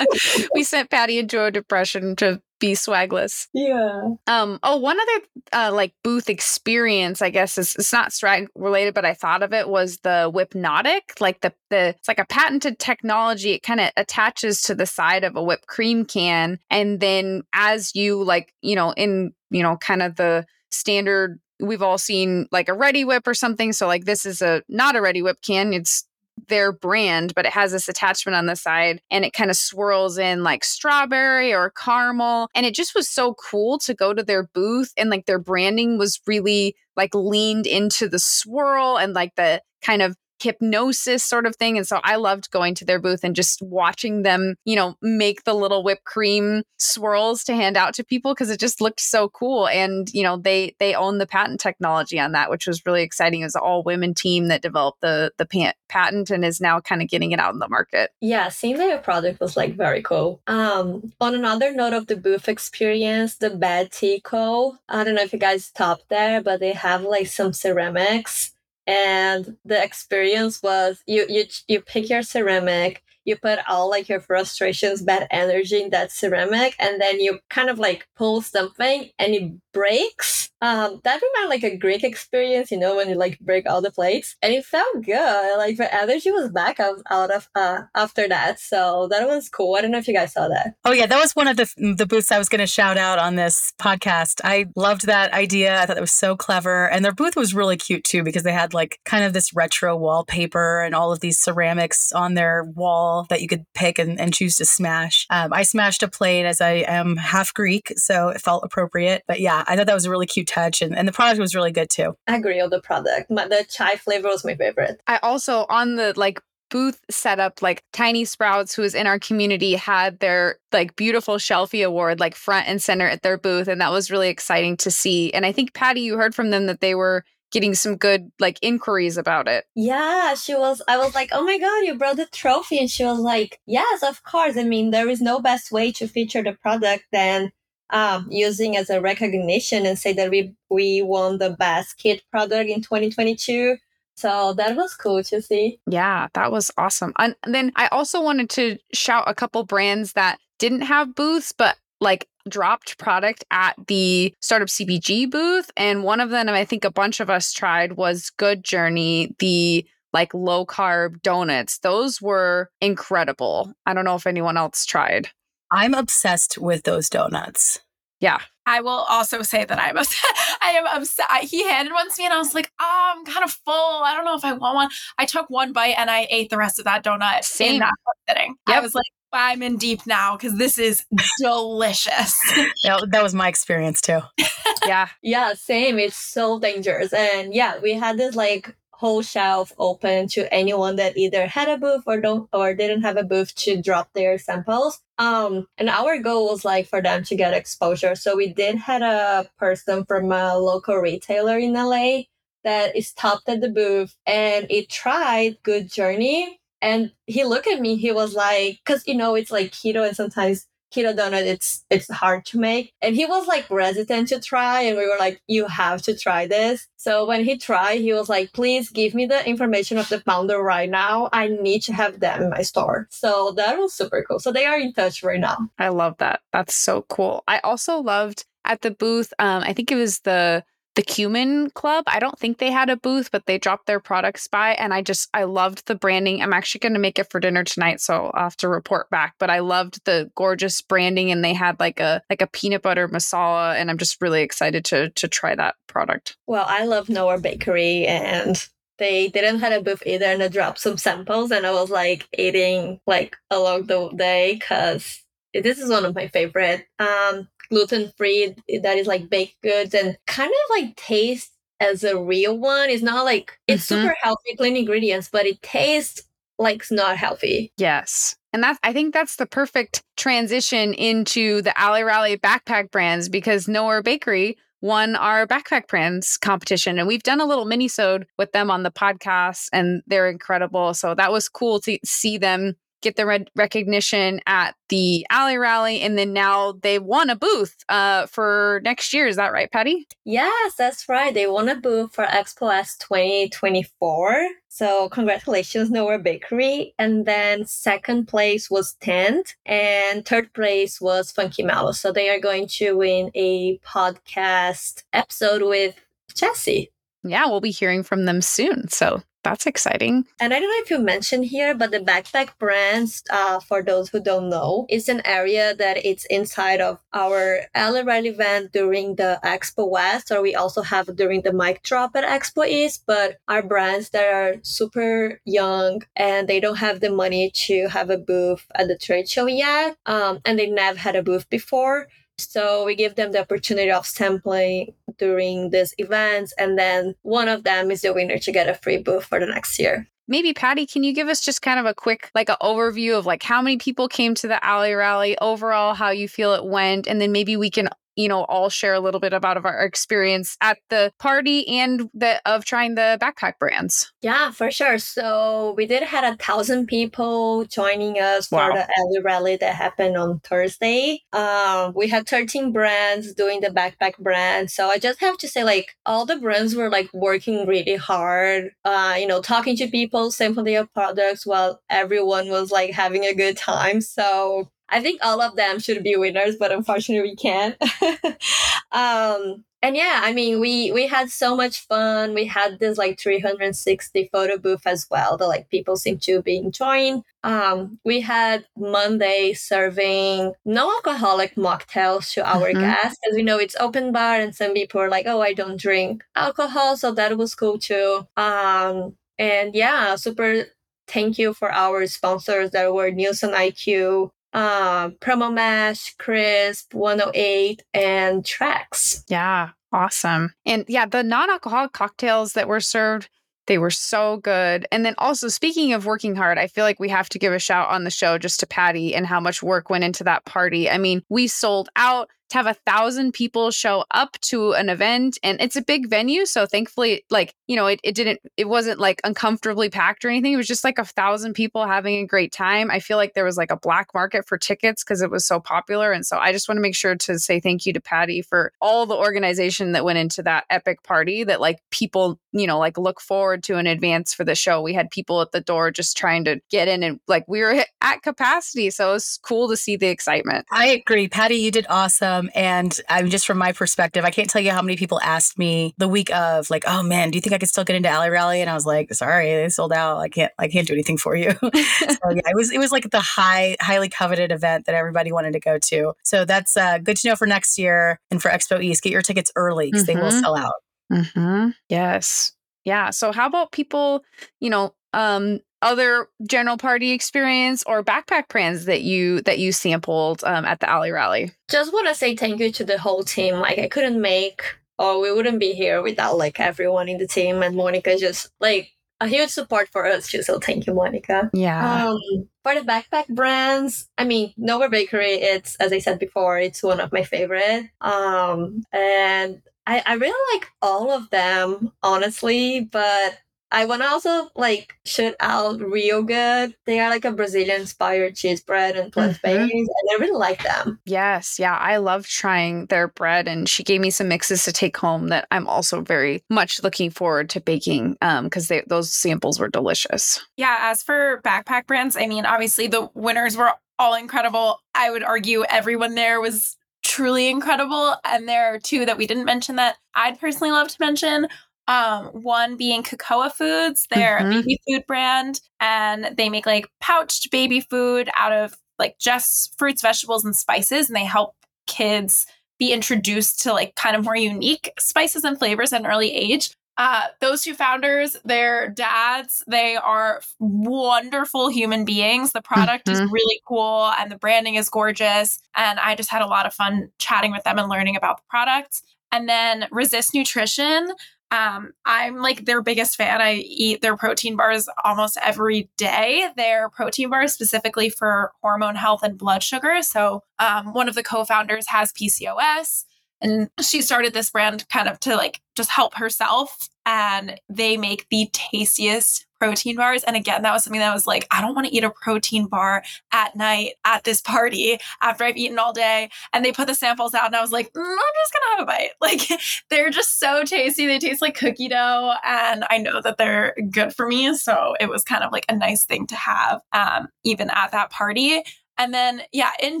we sent Patty into a depression to be swagless. Yeah. Um. Oh, one other uh, like booth experience, I guess is it's not swag related, but I thought of it was the Whipnotic, like the the it's like a patented technology. It kind of attaches to the side of a whipped cream can, and then as you like, you know, in you know, kind of the standard. We've all seen like a Reddi-wip or something. So like this is a not a Reddi-wip can. It's their brand, but it has this attachment on the side and it kind of swirls in like strawberry or caramel. And it just was so cool to go to their booth and like their branding was really like leaned into the swirl and like the kind of hypnosis sort of thing. And so I loved going to their booth and just watching them, you know, make the little whipped cream swirls to hand out to people because it just looked so cool. And, you know, they they own the patent technology on that, which was really exciting. It was an all women team that developed the the patent and is now kind of getting it out in the market. Yeah, seeing their product was like very cool. Um, on another note of the booth experience, the Bad Tea Co. I don't know if you guys stopped there, but they have like some ceramics and the experience was you you you pick your ceramic you put all like your frustrations bad energy in that ceramic and then you kind of like pull something and it breaks um, that reminded like a Greek experience, you know, when you like break all the plates, and it felt good. Like the energy was back out, out of uh, after that, so that was cool. I don't know if you guys saw that. Oh yeah, that was one of the the booths I was going to shout out on this podcast. I loved that idea. I thought it was so clever, and their booth was really cute too because they had like kind of this retro wallpaper and all of these ceramics on their wall that you could pick and, and choose to smash. Um, I smashed a plate as I am half Greek, so it felt appropriate. But yeah, I thought that was a really cute touch, and, and the product was really good too. I agree on the product. My, the chai flavor was my favorite. I also on the like booth setup like tiny sprouts who is in our community had their like beautiful shelfie award like front and center at their booth and that was really exciting to see and i think patty you heard from them that they were getting some good like inquiries about it yeah she was i was like oh my god you brought the trophy and she was like yes of course i mean there is no best way to feature the product than um, using as a recognition and say that we we won the best kit product in 2022. So that was cool to see. Yeah, that was awesome. And then I also wanted to shout a couple brands that didn't have booths, but like dropped product at the startup CPG booth. And one of them, I think a bunch of us tried, was Good Journey, the like low carb donuts. Those were incredible. I don't know if anyone else tried. I'm obsessed with those donuts. Yeah. I will also say that I'm upset. I am upset. He handed one to me and I was like, oh, I'm kind of full. I don't know if I want one. I took one bite and I ate the rest of that donut Same. in that sitting. Yep. I was like, I'm in deep now because this is delicious. that, that was my experience too. yeah. Yeah, same. It's so dangerous. And yeah, we had this like whole shelf open to anyone that either had a booth or don't or didn't have a booth to drop their samples. Um, and our goal was like for them to get exposure. So we did had a person from a local retailer in LA that stopped at the booth and it tried Good Journey. And he looked at me, he was like, because you know, it's like keto and sometimes keto donut it's it's hard to make. And he was like resistant to try and we were like you have to try this. So when he tried he was like please give me the information of the founder right now. I need to have them in my store. So that was super cool. So they are in touch right now. I love that. That's so cool. I also loved at the booth um i think it was the the Cumin Club. I don't think they had a booth, but they dropped their products by, and I just I loved the branding. I'm actually going to make it for dinner tonight, so I'll have to report back. But I loved the gorgeous branding, and they had like a like a peanut butter masala, and I'm just really excited to to try that product. Well, I love Nowhere Bakery, and they didn't have a booth either, and they dropped some samples, and I was like eating like along the day because this is one of my favorite. Um, gluten free that is like baked goods and kind of like taste as a real one. It's not like it's mm-hmm. super healthy, clean ingredients, but it tastes like it's not healthy. Yes. And that's I think that's the perfect transition into the Alley Rally backpack brands because Nowhere Bakery won our backpack brands competition and we've done a little mini sode with them on the podcast and they're incredible so that was cool to see them get the red recognition at the Alley Rally, and then now they won a booth uh, for next year. Is that right, Patty? Yes, that's right. They won a booth for Expo West 2024. So congratulations, Nowhere Bakery. And then second place was Tent, and third place was Funky Mellow. So they are going to win a podcast episode with Jesse. Yeah, we'll be hearing from them soon. So that's exciting. And I don't know if you mentioned here, but the backpack brands, uh, for those who don't know, is an area that it's inside of our Alley Rally event during the Expo West, or we also have during the mic drop at Expo East. But our brands that are super young and they don't have the money to have a booth at the trade show yet, um, and they never had a booth before. So we give them the opportunity of sampling during these events, and then one of them is the winner to get a free booth for the next year. Maybe Patty, can you give us just kind of a quick like an overview of like how many people came to the alley rally overall, how you feel it went, and then maybe we can you know, all share a little bit about of our experience at the party and the of trying the backpack brands. Yeah, for sure. So we did had a thousand people joining us wow. for the Alley Rally that happened on Thursday. Um, we had 13 brands doing the backpack brand. So I just have to say, like, all the brands were like working really hard, uh, you know, talking to people, sampling their products while everyone was like having a good time. So I think all of them should be winners, but unfortunately we can't. um, and yeah, I mean, we we had so much fun. We had this like 360 photo booth as well that like people seem to be enjoying. Um, we had Monday serving no alcoholic mocktails to our mm-hmm. guests because we know it's open bar, and some people are like, "Oh, I don't drink alcohol," so that was cool too. Um, and yeah, super thank you for our sponsors that were Nielsen IQ, uh, Promo Mash, Crisp, 108, and Tracks. Yeah, awesome. And yeah, the non alcoholic cocktails that were served, they were so good. And then also, speaking of working hard, I feel like we have to give a shout on the show just to Patty and how much work went into that party. I mean, we sold out to have a thousand people show up to an event and it's a big venue so thankfully like you know it, it didn't it wasn't like uncomfortably packed or anything. It was just like a thousand people having a great time. I feel like there was like a black market for tickets because it was so popular and so i just want to make sure to say thank you to patty for all the organization that went into that epic party that like people you know like look forward to in advance for the show. We had people at the door just trying to get in and like we were at capacity so it was cool to see the excitement. I agree. Patty you did awesome um, and I'm just from my perspective, I can't tell you how many people asked me the week of like, "Oh man, do you think I could still get into Alley Rally?" And I was like, "Sorry, they sold out. I can't. I can't do anything for you." so yeah, it was it was like the high, highly coveted event that everybody wanted to go to. So that's uh, good to know for next year and for Expo East. Get your tickets early because mm-hmm. they will mm-hmm. sell out. Mm-hmm. Yes. Yeah. So how about people, you know, um, other general party experience or backpack brands that you that you sampled um, at the alley rally? Just want to say thank you to the whole team. Like i couldn't make or we wouldn't be here without like everyone in the team and monica just like a huge support for us. Too so thank you monica. Yeah. Um, for the backpack brands i mean Nowhere bakery it's as i said before it's one of my favorite. Um and I, I really like all of them honestly but I want to also like shout out Real Good. They are like a Brazilian inspired cheese bread and plant mm-hmm. and I really like them. Yes, yeah, I love trying their bread, and she gave me some mixes to take home that I'm also very much looking forward to baking because um, those samples were delicious. Yeah, as for backpack brands, I mean, obviously the winners were all incredible. I would argue everyone there was truly incredible. And there are two that we didn't mention that I'd personally love to mention. Um, one being Kekoa Foods. They're mm-hmm. a baby food brand and they make like pouched baby food out of like just fruits, vegetables, and spices. And they help kids be introduced to like kind of more unique spices and flavors at an early age. Uh, those two founders, their dads, they are wonderful human beings. The product mm-hmm. is really cool and the branding is gorgeous. And I just had a lot of fun chatting with them and learning about the product. And then Resist Nutrition, Um, I'm like their biggest fan. I eat their protein bars almost every day. Their protein bars specifically for hormone health and blood sugar. So, um, one of the co-founders has PCOS, and she started this brand kind of to like just help herself. And they make the tastiest protein bars. And again, that was something that was like, I don't want to eat a protein bar at night at this party after I've eaten all day. And they put the samples out, and I was like, mm, I'm just going to have a bite. Like, they're just so tasty. They taste like cookie dough. And I know that they're good for me. So it was kind of like a nice thing to have, um, even at that party. And then, yeah, in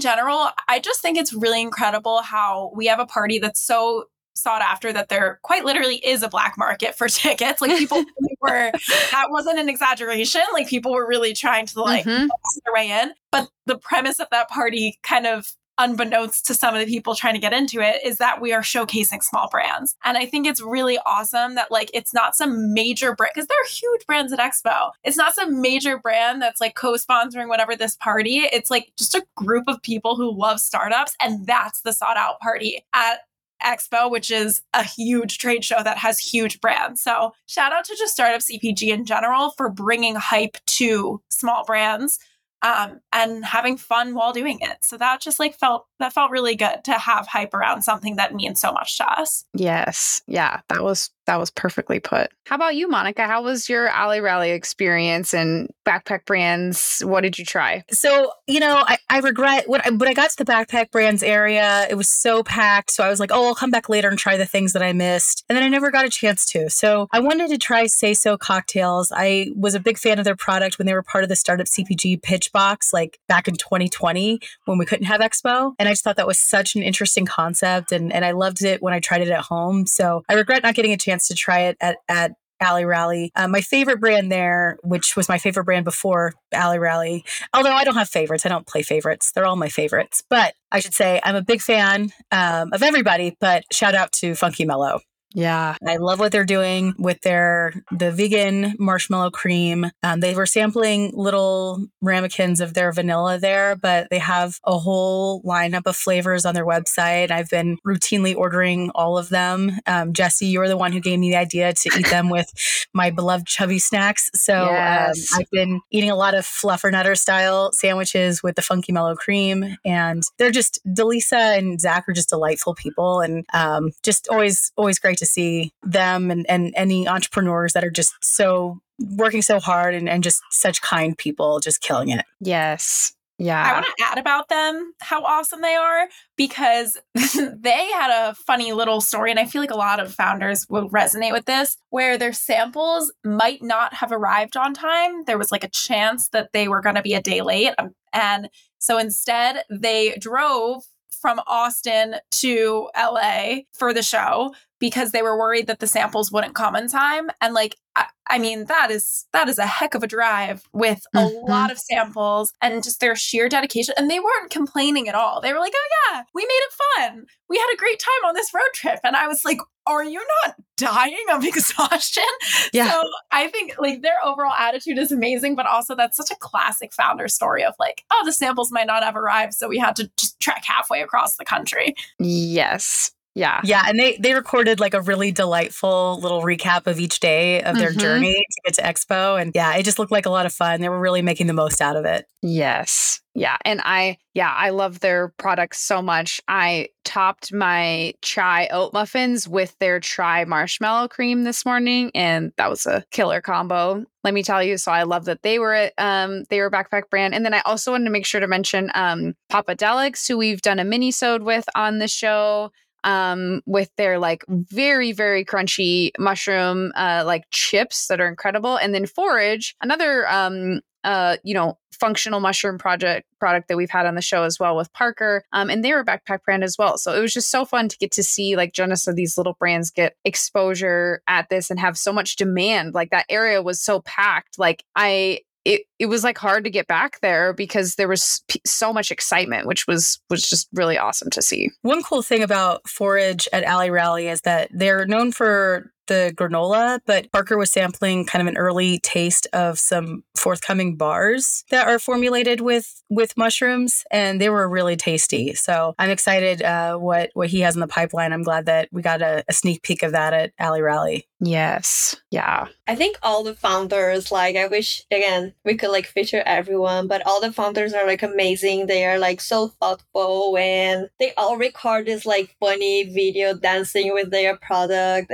general, I just think it's really incredible how we have a party that's so sought after that there quite literally is a black market for tickets. Like people were that wasn't an exaggeration. Like people were really trying to like mm-hmm. their way in. But the premise of that party kind of unbeknownst to some of the people trying to get into it is that we are showcasing small brands. And I think it's really awesome that like it's not some major brand because there are huge brands at Expo. It's not some major brand that's like co-sponsoring whatever this party. It's like just a group of people who love startups and that's the sought out party at Expo, which is a huge trade show that has huge brands. So, shout out to just Startup CPG in general for bringing hype to small brands um, and having fun while doing it. So that just like felt that felt really good to have hype around something that means so much to us. Yes, yeah, that was that was perfectly put. How about you, Monica? How was your Alley Rally experience and backpack brands? What did you try? So, you know, I, I regret when I, when I got to the backpack brands area, it was so packed. So I was like, oh, I'll come back later and try the things that I missed. And then I never got a chance to. So I wanted to try Say So cocktails. I was a big fan of their product when they were part of the startup CPG pitch box, like back in 2020 when we couldn't have Expo. And I just thought that was such an interesting concept. And, and I loved it when I tried it at home. So I regret not getting a chance to try it at, at Alley Rally. Uh, my favorite brand there, which was my favorite brand before Alley Rally, although I don't have favorites, I don't play favorites. They're all my favorites. But I should say I'm a big fan um, of everybody, but shout out to Funky Mellow. Yeah. I love what they're doing with their the vegan marshmallow cream. Um, they were sampling little ramekins of their vanilla there, but they have a whole lineup of flavors on their website. I've been routinely ordering all of them. Um, Jesse, you were the one who gave me the idea to eat them with my beloved chubby snacks. So um, yes. um, I've been eating a lot of fluffernutter style sandwiches with the funky mellow cream, and they're just Delisa and Zach are just delightful people, and um, just always always great to see them and, and any entrepreneurs that are just so working so hard and, and just such kind people just killing it. Yes. Yeah. I want to add about them how awesome they are because they had a funny little story. And I feel like a lot of founders will resonate with this, where their samples might not have arrived on time. There was like a chance that they were going to be a day late. Um, and so instead, they drove from Austin to LA for the show because they were worried that the samples wouldn't come in time. And like, I, I mean, that is that is a heck of a drive with a mm-hmm. lot of samples and just their sheer dedication. And they weren't complaining at all. They were like, "Oh yeah, we made it fun. We had a great time on this road trip." And I was like, "Are you not dying of exhaustion?" Yeah. So I think like their overall attitude is amazing, but also that's such a classic founder story of like, "Oh, the samples might not have arrived, so we had to just trek halfway across the country." Yes. Yeah. Yeah. And they they recorded like a really delightful little recap of each day of their mm-hmm. journey to get to Expo. And yeah, it just looked like a lot of fun. They were really making the most out of it. Yes. Yeah. And I yeah, I love their products so much. I topped my chai oat muffins with their chai marshmallow cream this morning, and that was a killer combo. Let me tell you. So I love that they were um they were backpack brand. And then I also wanted to make sure to mention um Popadelics, who we've done a mini sode with on the show um, with their like very, very crunchy mushroom uh, like chips that are incredible. And then Forage, another um, uh, you know, functional mushroom project product that we've had on the show as well with Parker. Um, and they were backpack brand as well. So it was just so fun to get to see like Jonas of these little brands get exposure at this and have so much demand. Like that area was so packed. Like I it it was like hard to get back there because there was so much excitement, which was was just really awesome to see. One cool thing about Forage at Alley Rally is that they're known for the granola, but Parker was sampling kind of an early taste of some forthcoming bars that are formulated with with mushrooms, and they were really tasty. So I'm excited uh, what what he has in the pipeline. I'm glad that we got a, a sneak peek of that at Alley Rally. Yes. Yeah. I think all the founders, like, I wish, again, we could like feature everyone, but all the founders are like amazing. They are like so thoughtful and they all record this like funny video dancing with their product.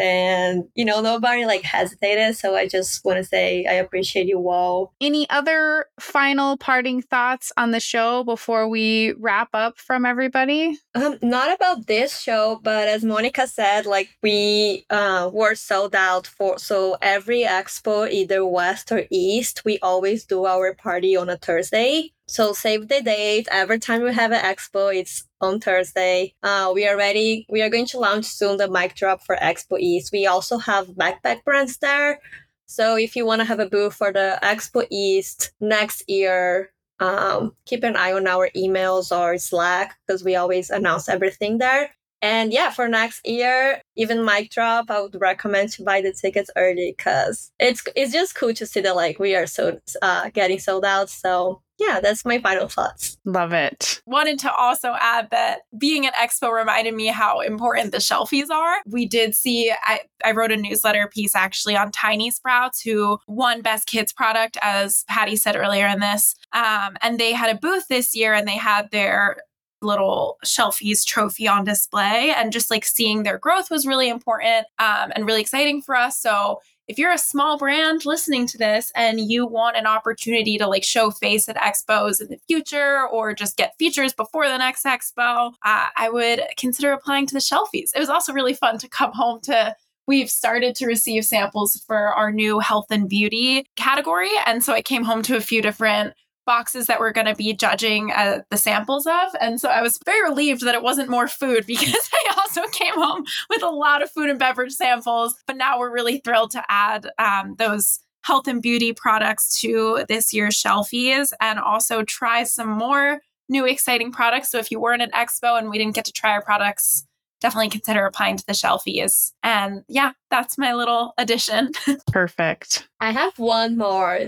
And, you know, nobody like hesitated. So I just want to say I appreciate you all. Any other final parting thoughts on the show before we wrap up from everybody? Um, not about this show, but as Monica said, like we uh, were sold out for so every expo, either west or east, we always do our party on a Thursday. So save the date. Every time we have an expo, it's on Thursday. Uh, we are ready. We are going to launch soon the mic drop for Expo East. We also have backpack brands there. So if you want to have a booth for the Expo East next year, um, keep an eye on our emails or Slack because we always announce everything there. And yeah, for next year, even mic drop, I would recommend to buy the tickets early because it's it's just cool to see that like we are so uh, getting sold out. So yeah, that's my final thoughts. Love it. Wanted to also add that being at Expo reminded me how important the shelfies are. We did see, I, I wrote a newsletter piece actually on Tiny Sprouts, who won Best Kids product, as Patty said earlier in this. Um, and they had a booth this year and they had their little shelfies trophy on display and just like seeing their growth was really important um, and really exciting for us so if you're a small brand listening to this and you want an opportunity to like show face at expos in the future or just get features before the next expo uh, i would consider applying to the shelfies. It was also really fun to come home to we've started to receive samples for our new health and beauty category. And so i came home to a few different boxes that we're going to be judging uh, the samples of. And so I was very relieved that it wasn't more food because I also came home with a lot of food and beverage samples. But now we're really thrilled to add um, those health and beauty products to this year's shelfies and also try some more new exciting products. So if you weren't at Expo and we didn't get to try our products, definitely consider applying to the shelfies. And yeah, that's my little addition. Perfect. I have one more.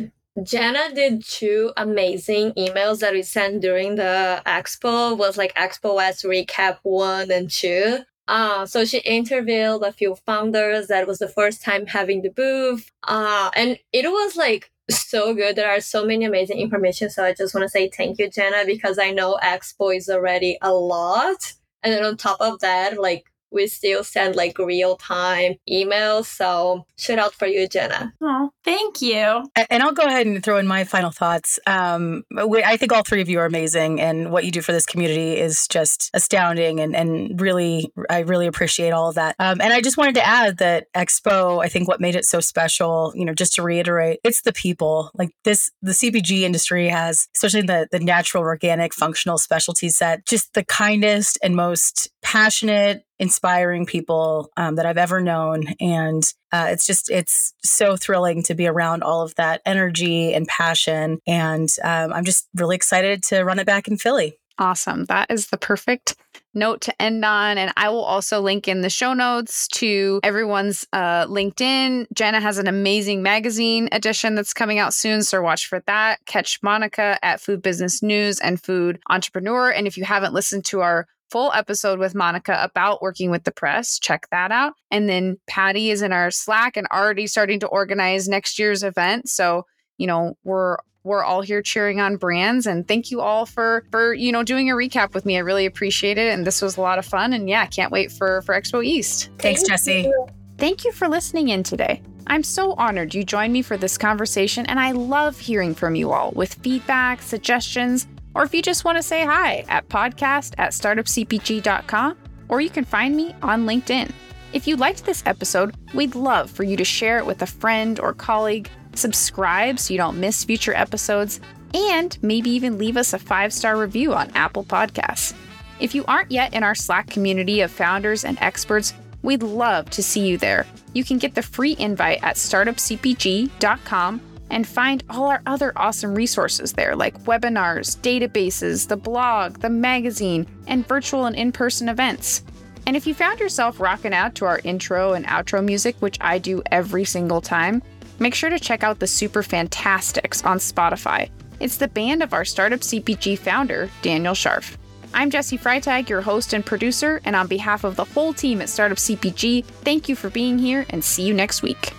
Jenna did two amazing emails that we sent during the expo was like Expo West recap one and two. Uh, so she interviewed a few founders. That was the first time having the booth. Uh, and it was like so good. There are so many amazing information. So I just want to say thank you, Jenna, because I know Expo is already a lot. And then on top of that, like we still send like real time emails. So shout out for you, Jenna. Oh, thank you. And I'll go ahead and throw in my final thoughts. Um, I think all three of you are amazing, and what you do for this community is just astounding, and and really, I really appreciate all of that. Um, and I just wanted to add that Expo, I think what made it so special, you know, just to reiterate, it's the people. Like this, the CPG industry has, especially the the natural, organic, functional specialty set, just the kindest and most passionate inspiring people um, that I've ever known. And uh, it's just, it's so thrilling to be around all of that energy and passion. And um, I'm just really excited to run it back in Philly. Awesome. That is the perfect note to end on. And I will also link in the show notes to everyone's uh, LinkedIn. Jenna has an amazing magazine edition that's coming out soon. So watch for that. Catch Monica at Food Business News and Food Entrepreneur. And if you haven't listened to our full episode with Monica about working with the press. Check that out. And then Patty is in our Slack and already starting to organize next year's event. So, you know, we're we're all here cheering on brands and thank you all for for you know doing a recap with me i really appreciate it and this was a lot of fun and yeah can't wait for for expo east thanks thank jesse you. thank you for listening in today i'm so honored you joined me for this conversation and i love hearing from you all with feedback suggestions or if you just want to say hi at podcast at startupcpg.com, or you can find me on LinkedIn. If you liked this episode, we'd love for you to share it with a friend or colleague, subscribe so you don't miss future episodes, and maybe even leave us a five star review on Apple Podcasts. If you aren't yet in our Slack community of founders and experts, we'd love to see you there. You can get the free invite at startupcpg.com and find all our other awesome resources there, like webinars, databases, the blog, the magazine, and virtual and in person events. And if you found yourself rocking out to our intro and outro music, which I do every single time, make sure to check out the Super Fantastics on Spotify. It's the band of our Startup CPG founder, Daniel Scharff. I'm Jesse Freitag, your host and producer, and on behalf of the whole team at Startup CPG, thank you for being here and see you next week.